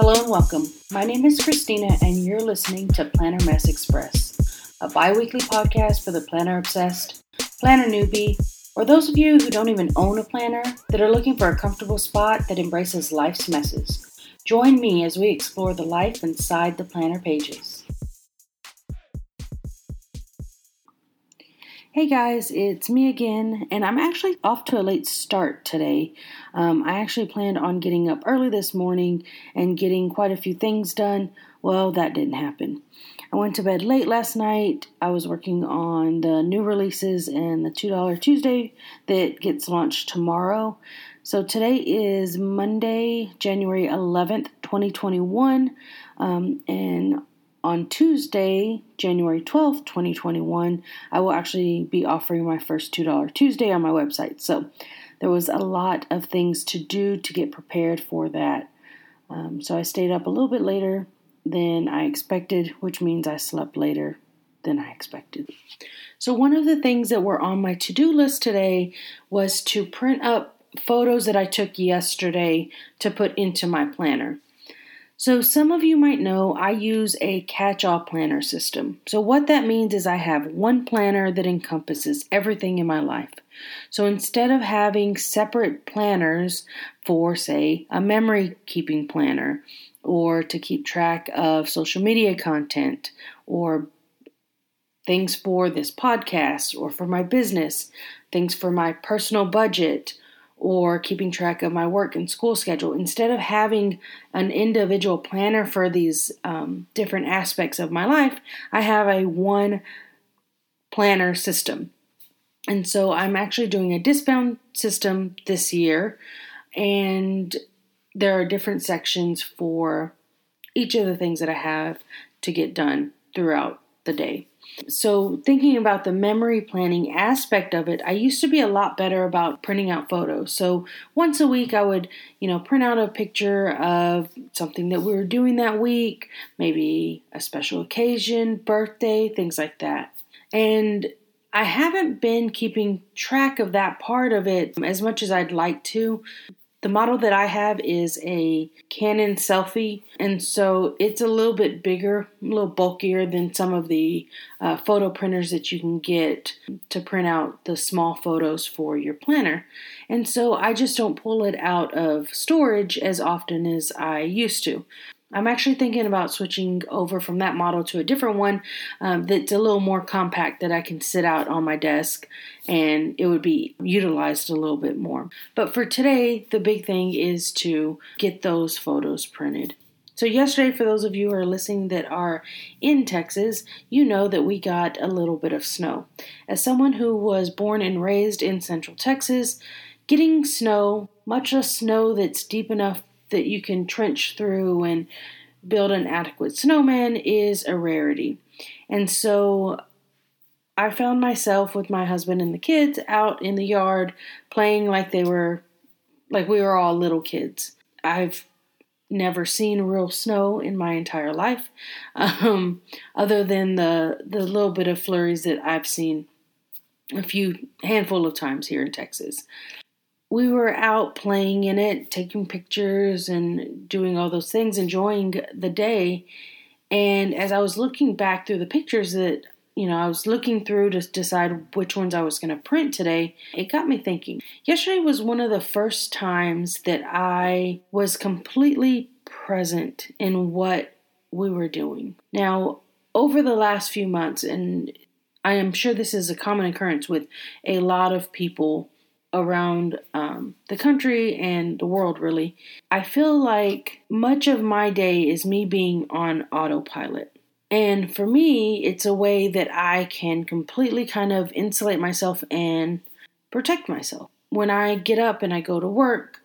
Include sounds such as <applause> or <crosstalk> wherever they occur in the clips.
Hello and welcome. My name is Christina, and you're listening to Planner Mess Express, a bi weekly podcast for the planner obsessed, planner newbie, or those of you who don't even own a planner that are looking for a comfortable spot that embraces life's messes. Join me as we explore the life inside the planner pages. Hey guys, it's me again, and I'm actually off to a late start today. Um, I actually planned on getting up early this morning and getting quite a few things done. Well, that didn't happen. I went to bed late last night. I was working on the new releases and the $2 Tuesday that gets launched tomorrow. So today is Monday, January 11th, 2021, um, and on Tuesday, January 12th, 2021, I will actually be offering my first $2 Tuesday on my website. So there was a lot of things to do to get prepared for that. Um, so I stayed up a little bit later than I expected, which means I slept later than I expected. So, one of the things that were on my to do list today was to print up photos that I took yesterday to put into my planner. So, some of you might know I use a catch all planner system. So, what that means is I have one planner that encompasses everything in my life. So, instead of having separate planners for, say, a memory keeping planner or to keep track of social media content or things for this podcast or for my business, things for my personal budget or keeping track of my work and school schedule. Instead of having an individual planner for these um, different aspects of my life, I have a one planner system. And so I'm actually doing a discbound system this year, and there are different sections for each of the things that I have to get done throughout the day. So, thinking about the memory planning aspect of it, I used to be a lot better about printing out photos. So, once a week, I would, you know, print out a picture of something that we were doing that week, maybe a special occasion, birthday, things like that. And I haven't been keeping track of that part of it as much as I'd like to. The model that I have is a Canon Selphy, and so it's a little bit bigger, a little bulkier than some of the uh, photo printers that you can get to print out the small photos for your planner. And so I just don't pull it out of storage as often as I used to. I'm actually thinking about switching over from that model to a different one um, that's a little more compact that I can sit out on my desk and it would be utilized a little bit more. But for today, the big thing is to get those photos printed. So, yesterday, for those of you who are listening that are in Texas, you know that we got a little bit of snow. As someone who was born and raised in central Texas, getting snow, much less snow that's deep enough that you can trench through and build an adequate snowman is a rarity. And so I found myself with my husband and the kids out in the yard playing like they were like we were all little kids. I've never seen real snow in my entire life, <laughs> um, other than the the little bit of flurries that I've seen a few handful of times here in Texas we were out playing in it, taking pictures and doing all those things, enjoying the day. And as I was looking back through the pictures that, you know, I was looking through to decide which ones I was going to print today, it got me thinking. Yesterday was one of the first times that I was completely present in what we were doing. Now, over the last few months, and I am sure this is a common occurrence with a lot of people around um, the country and the world, really. I feel like much of my day is me being on autopilot. And for me, it's a way that I can completely kind of insulate myself and protect myself. When I get up and I go to work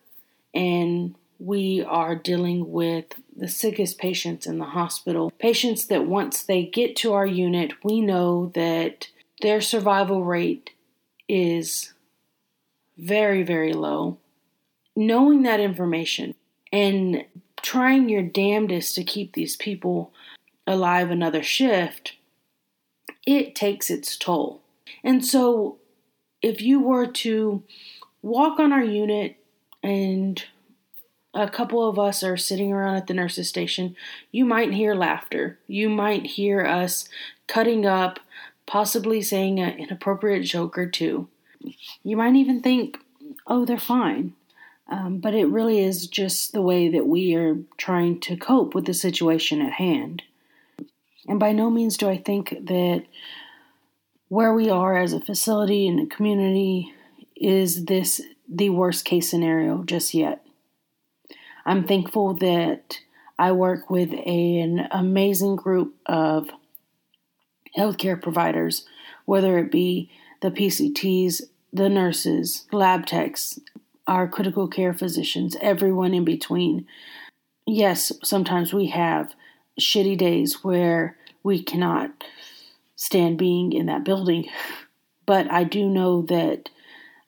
and we are dealing with the sickest patients in the hospital, patients that once they get to our unit, we know that their survival rate is very, very low. Knowing that information and trying your damnedest to keep these people alive another shift, it takes its toll. And so, if you were to walk on our unit and a couple of us are sitting around at the nurse's station, you might hear laughter. You might hear us cutting up, possibly saying an inappropriate joke or two. You might even think, oh, they're fine. Um, but it really is just the way that we are trying to cope with the situation at hand. And by no means do I think that where we are as a facility and a community is this the worst case scenario just yet. I'm thankful that I work with an amazing group of healthcare providers, whether it be the PCTs, the nurses, lab techs, our critical care physicians, everyone in between. Yes, sometimes we have shitty days where we cannot stand being in that building, <laughs> but I do know that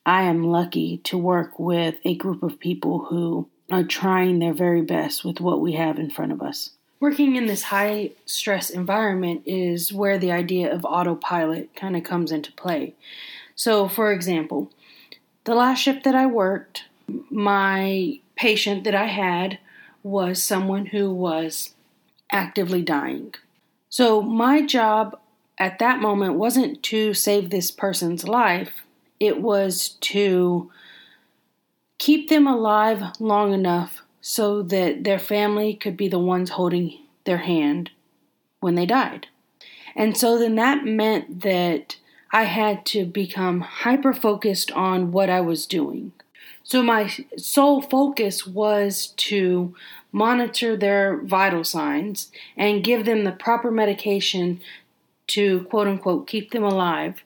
I am lucky to work with a group of people who are trying their very best with what we have in front of us. Working in this high stress environment is where the idea of autopilot kind of comes into play. So, for example, the last shift that I worked, my patient that I had was someone who was actively dying. So, my job at that moment wasn't to save this person's life, it was to keep them alive long enough so that their family could be the ones holding their hand when they died. And so then that meant that I had to become hyper focused on what I was doing. So my sole focus was to monitor their vital signs and give them the proper medication to quote unquote keep them alive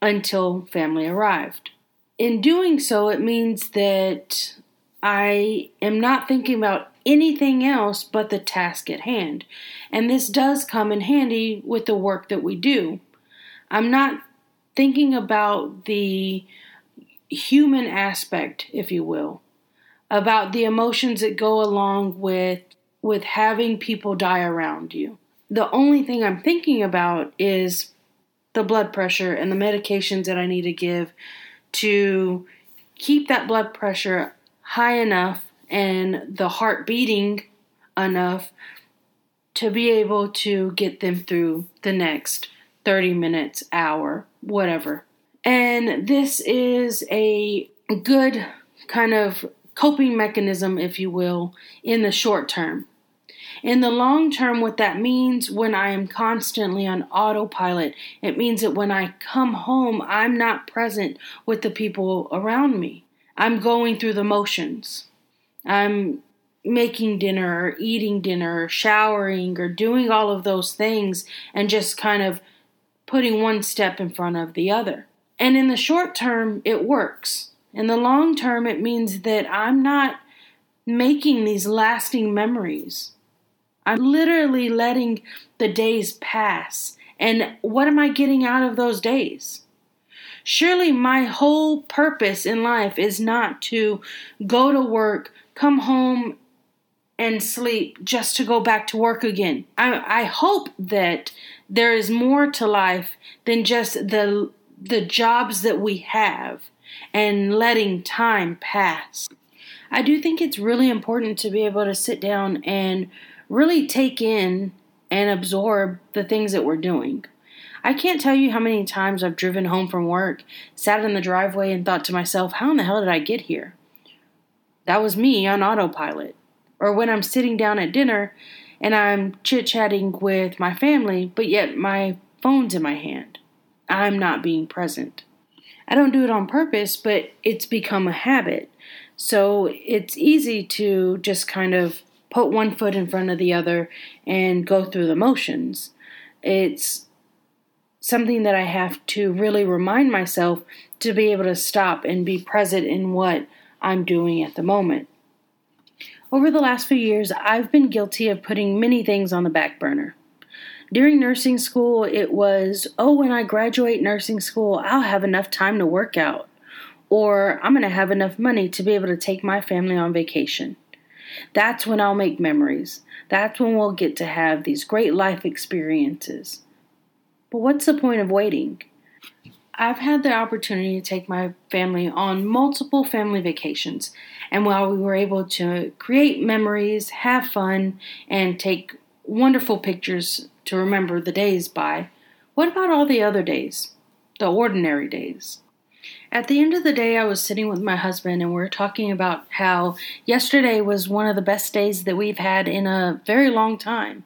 until family arrived in doing so, it means that I am not thinking about anything else but the task at hand. And this does come in handy with the work that we do. I'm not thinking about the human aspect, if you will, about the emotions that go along with with having people die around you. The only thing I'm thinking about is the blood pressure and the medications that I need to give to keep that blood pressure high enough and the heart beating enough to be able to get them through the next 30 minutes, hour, whatever. And this is a good kind of coping mechanism, if you will, in the short term. In the long term, what that means when I am constantly on autopilot, it means that when I come home, I'm not present with the people around me. I'm going through the motions. I'm making dinner or eating dinner or showering or doing all of those things and just kind of putting one step in front of the other. And in the short term, it works. In the long term, it means that I'm not making these lasting memories. I'm literally letting the days pass. And what am I getting out of those days? Surely my whole purpose in life is not to go to work, come home, and sleep just to go back to work again. I, I hope that there is more to life than just the the jobs that we have and letting time pass. I do think it's really important to be able to sit down and really take in and absorb the things that we're doing. I can't tell you how many times I've driven home from work, sat in the driveway, and thought to myself, how in the hell did I get here? That was me on autopilot. Or when I'm sitting down at dinner and I'm chit chatting with my family, but yet my phone's in my hand. I'm not being present. I don't do it on purpose, but it's become a habit. So it's easy to just kind of put one foot in front of the other and go through the motions. It's something that I have to really remind myself to be able to stop and be present in what I'm doing at the moment. Over the last few years, I've been guilty of putting many things on the back burner. During nursing school, it was, oh, when I graduate nursing school, I'll have enough time to work out. Or I'm going to have enough money to be able to take my family on vacation. That's when I'll make memories. That's when we'll get to have these great life experiences. But what's the point of waiting? I've had the opportunity to take my family on multiple family vacations, and while we were able to create memories, have fun, and take wonderful pictures to remember the days by, what about all the other days? The ordinary days. At the end of the day, I was sitting with my husband and we were talking about how yesterday was one of the best days that we've had in a very long time.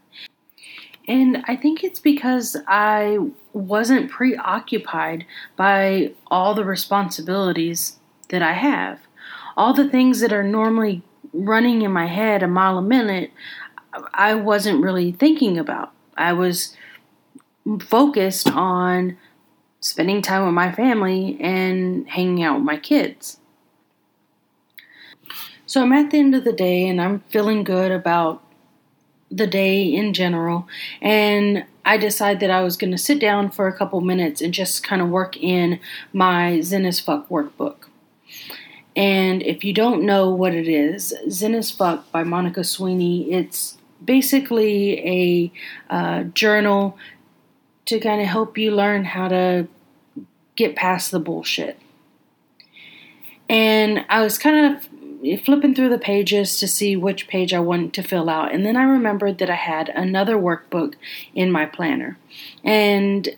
And I think it's because I wasn't preoccupied by all the responsibilities that I have. All the things that are normally running in my head a mile a minute, I wasn't really thinking about. I was focused on spending time with my family and hanging out with my kids. So I'm at the end of the day and I'm feeling good about the day in general. And I decided that I was going to sit down for a couple minutes and just kind of work in my Zen as Fuck workbook. And if you don't know what it is, Zen as Fuck by Monica Sweeney, it's basically a uh, journal to kind of help you learn how to get past the bullshit. And I was kind of flipping through the pages to see which page I wanted to fill out. And then I remembered that I had another workbook in my planner. And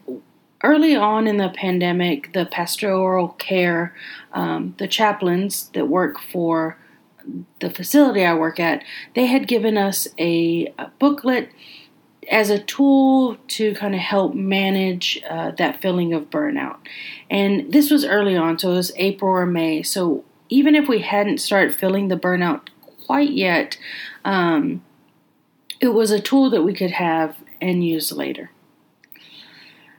early on in the pandemic, the pastoral care, um, the chaplains that work for the facility I work at, they had given us a, a booklet as a tool to kind of help manage uh, that feeling of burnout. And this was early on, so it was April or May. So even if we hadn't started feeling the burnout quite yet, um, it was a tool that we could have and use later.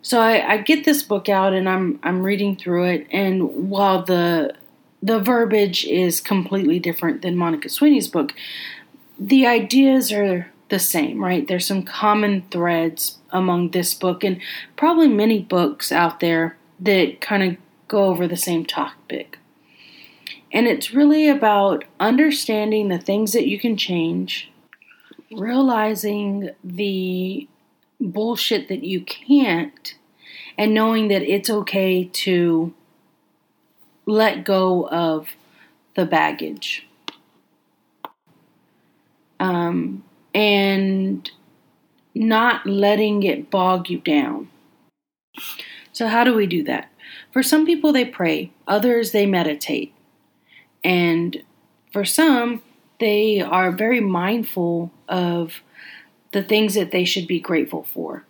So I, I, get this book out and I'm I'm reading through it, and while the the verbiage is completely different than Monica Sweeney's book, the ideas are the same, right? There's some common threads among this book and probably many books out there that kind of go over the same topic. And it's really about understanding the things that you can change, realizing the bullshit that you can't, and knowing that it's okay to let go of the baggage. Um, and not letting it bog you down. So, how do we do that? For some people, they pray, others, they meditate. And for some, they are very mindful of the things that they should be grateful for.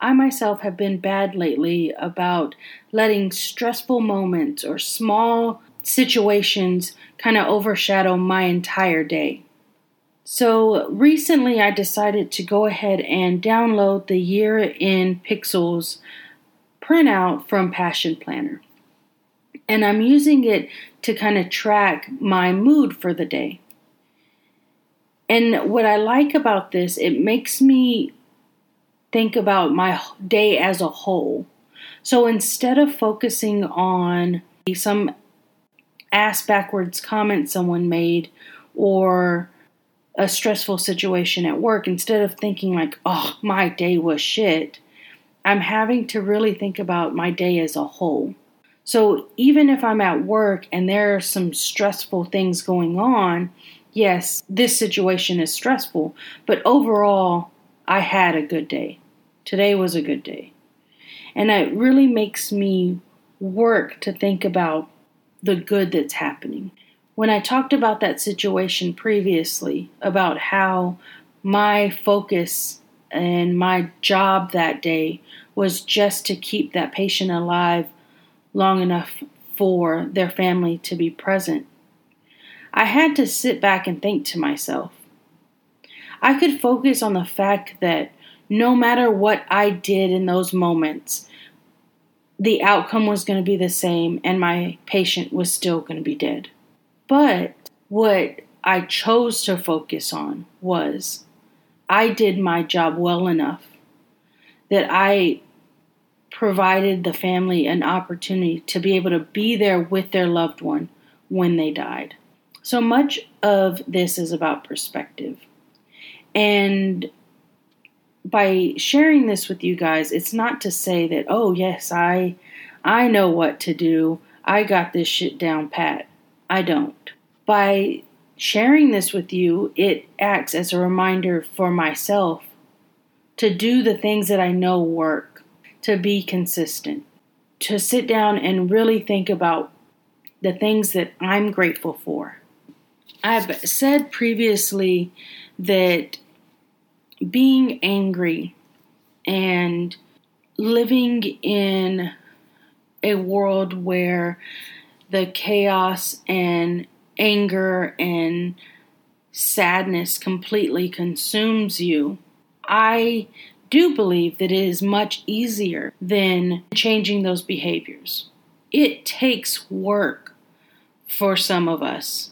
I myself have been bad lately about letting stressful moments or small situations kind of overshadow my entire day. So recently I decided to go ahead and download the year in pixels printout from Passion Planner. And I'm using it to kind of track my mood for the day. And what I like about this, it makes me think about my day as a whole. So instead of focusing on some ass backwards comment someone made or a stressful situation at work, instead of thinking like, oh, my day was shit, I'm having to really think about my day as a whole. So even if I'm at work and there are some stressful things going on, yes, this situation is stressful, but overall, I had a good day. Today was a good day. And it really makes me work to think about the good that's happening when I talked about that situation previously, about how my focus and my job that day was just to keep that patient alive long enough for their family to be present, I had to sit back and think to myself. I could focus on the fact that no matter what I did in those moments, the outcome was going to be the same and my patient was still going to be dead. But what I chose to focus on was I did my job well enough that I provided the family an opportunity to be able to be there with their loved one when they died. So much of this is about perspective. And by sharing this with you guys, it's not to say that, oh, yes, I I know what to do. I got this shit down pat. I don't. By sharing this with you, it acts as a reminder for myself to do the things that I know work, to be consistent, to sit down and really think about the things that I'm grateful for. I've said previously that being angry and living in a world where the chaos and anger and sadness completely consumes you, I do believe that it is much easier than changing those behaviors. It takes work for some of us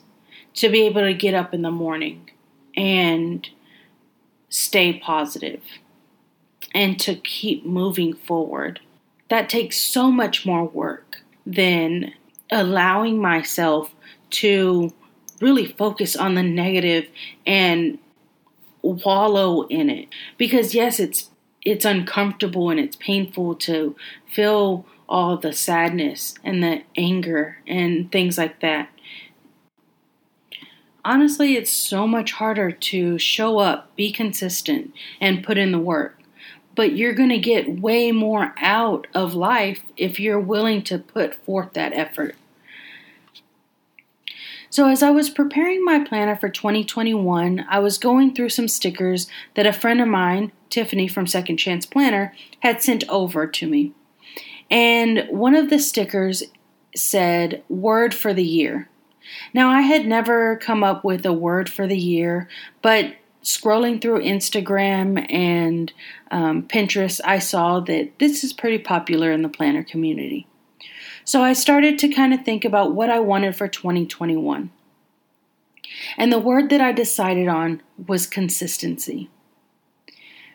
to be able to get up in the morning and stay positive and to keep moving forward. That takes so much more work than allowing myself to really focus on the negative and wallow in it because yes it's it's uncomfortable and it's painful to feel all the sadness and the anger and things like that honestly it's so much harder to show up be consistent and put in the work but you're going to get way more out of life if you're willing to put forth that effort so, as I was preparing my planner for 2021, I was going through some stickers that a friend of mine, Tiffany from Second Chance Planner, had sent over to me. And one of the stickers said, Word for the Year. Now, I had never come up with a word for the year, but scrolling through Instagram and um, Pinterest, I saw that this is pretty popular in the planner community. So I started to kind of think about what I wanted for 2021. And the word that I decided on was consistency.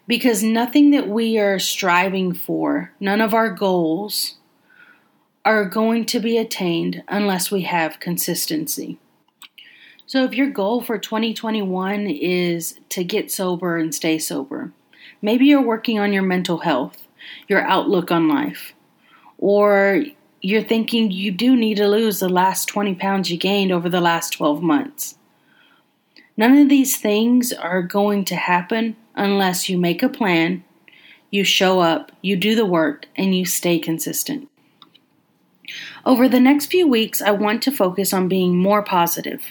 Because nothing that we are striving for, none of our goals, are going to be attained unless we have consistency. So, if your goal for 2021 is to get sober and stay sober, maybe you're working on your mental health, your outlook on life, or you're thinking you do need to lose the last 20 pounds you gained over the last 12 months. None of these things are going to happen unless you make a plan, you show up, you do the work, and you stay consistent. Over the next few weeks, I want to focus on being more positive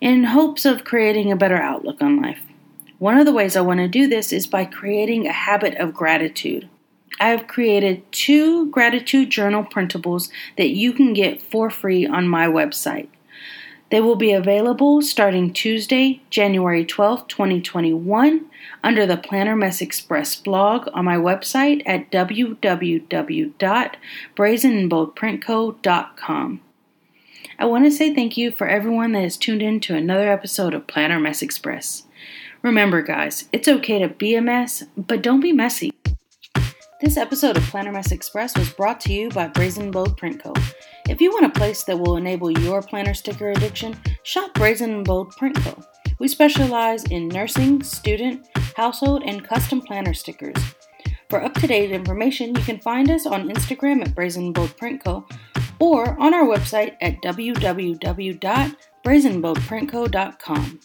in hopes of creating a better outlook on life. One of the ways I want to do this is by creating a habit of gratitude. I have created two gratitude journal printables that you can get for free on my website. They will be available starting Tuesday, January 12, 2021, under the Planner Mess Express blog on my website at www.brazenandboldprintco.com. I want to say thank you for everyone that has tuned in to another episode of Planner Mess Express. Remember, guys, it's okay to be a mess, but don't be messy. This episode of Planner Mess Express was brought to you by Brazen Bold Print Co. If you want a place that will enable your planner sticker addiction, shop Brazen Bold Print Co. We specialize in nursing, student, household, and custom planner stickers. For up to date information, you can find us on Instagram at Brazen Bold Print Co. or on our website at www.brazenboldprintco.com.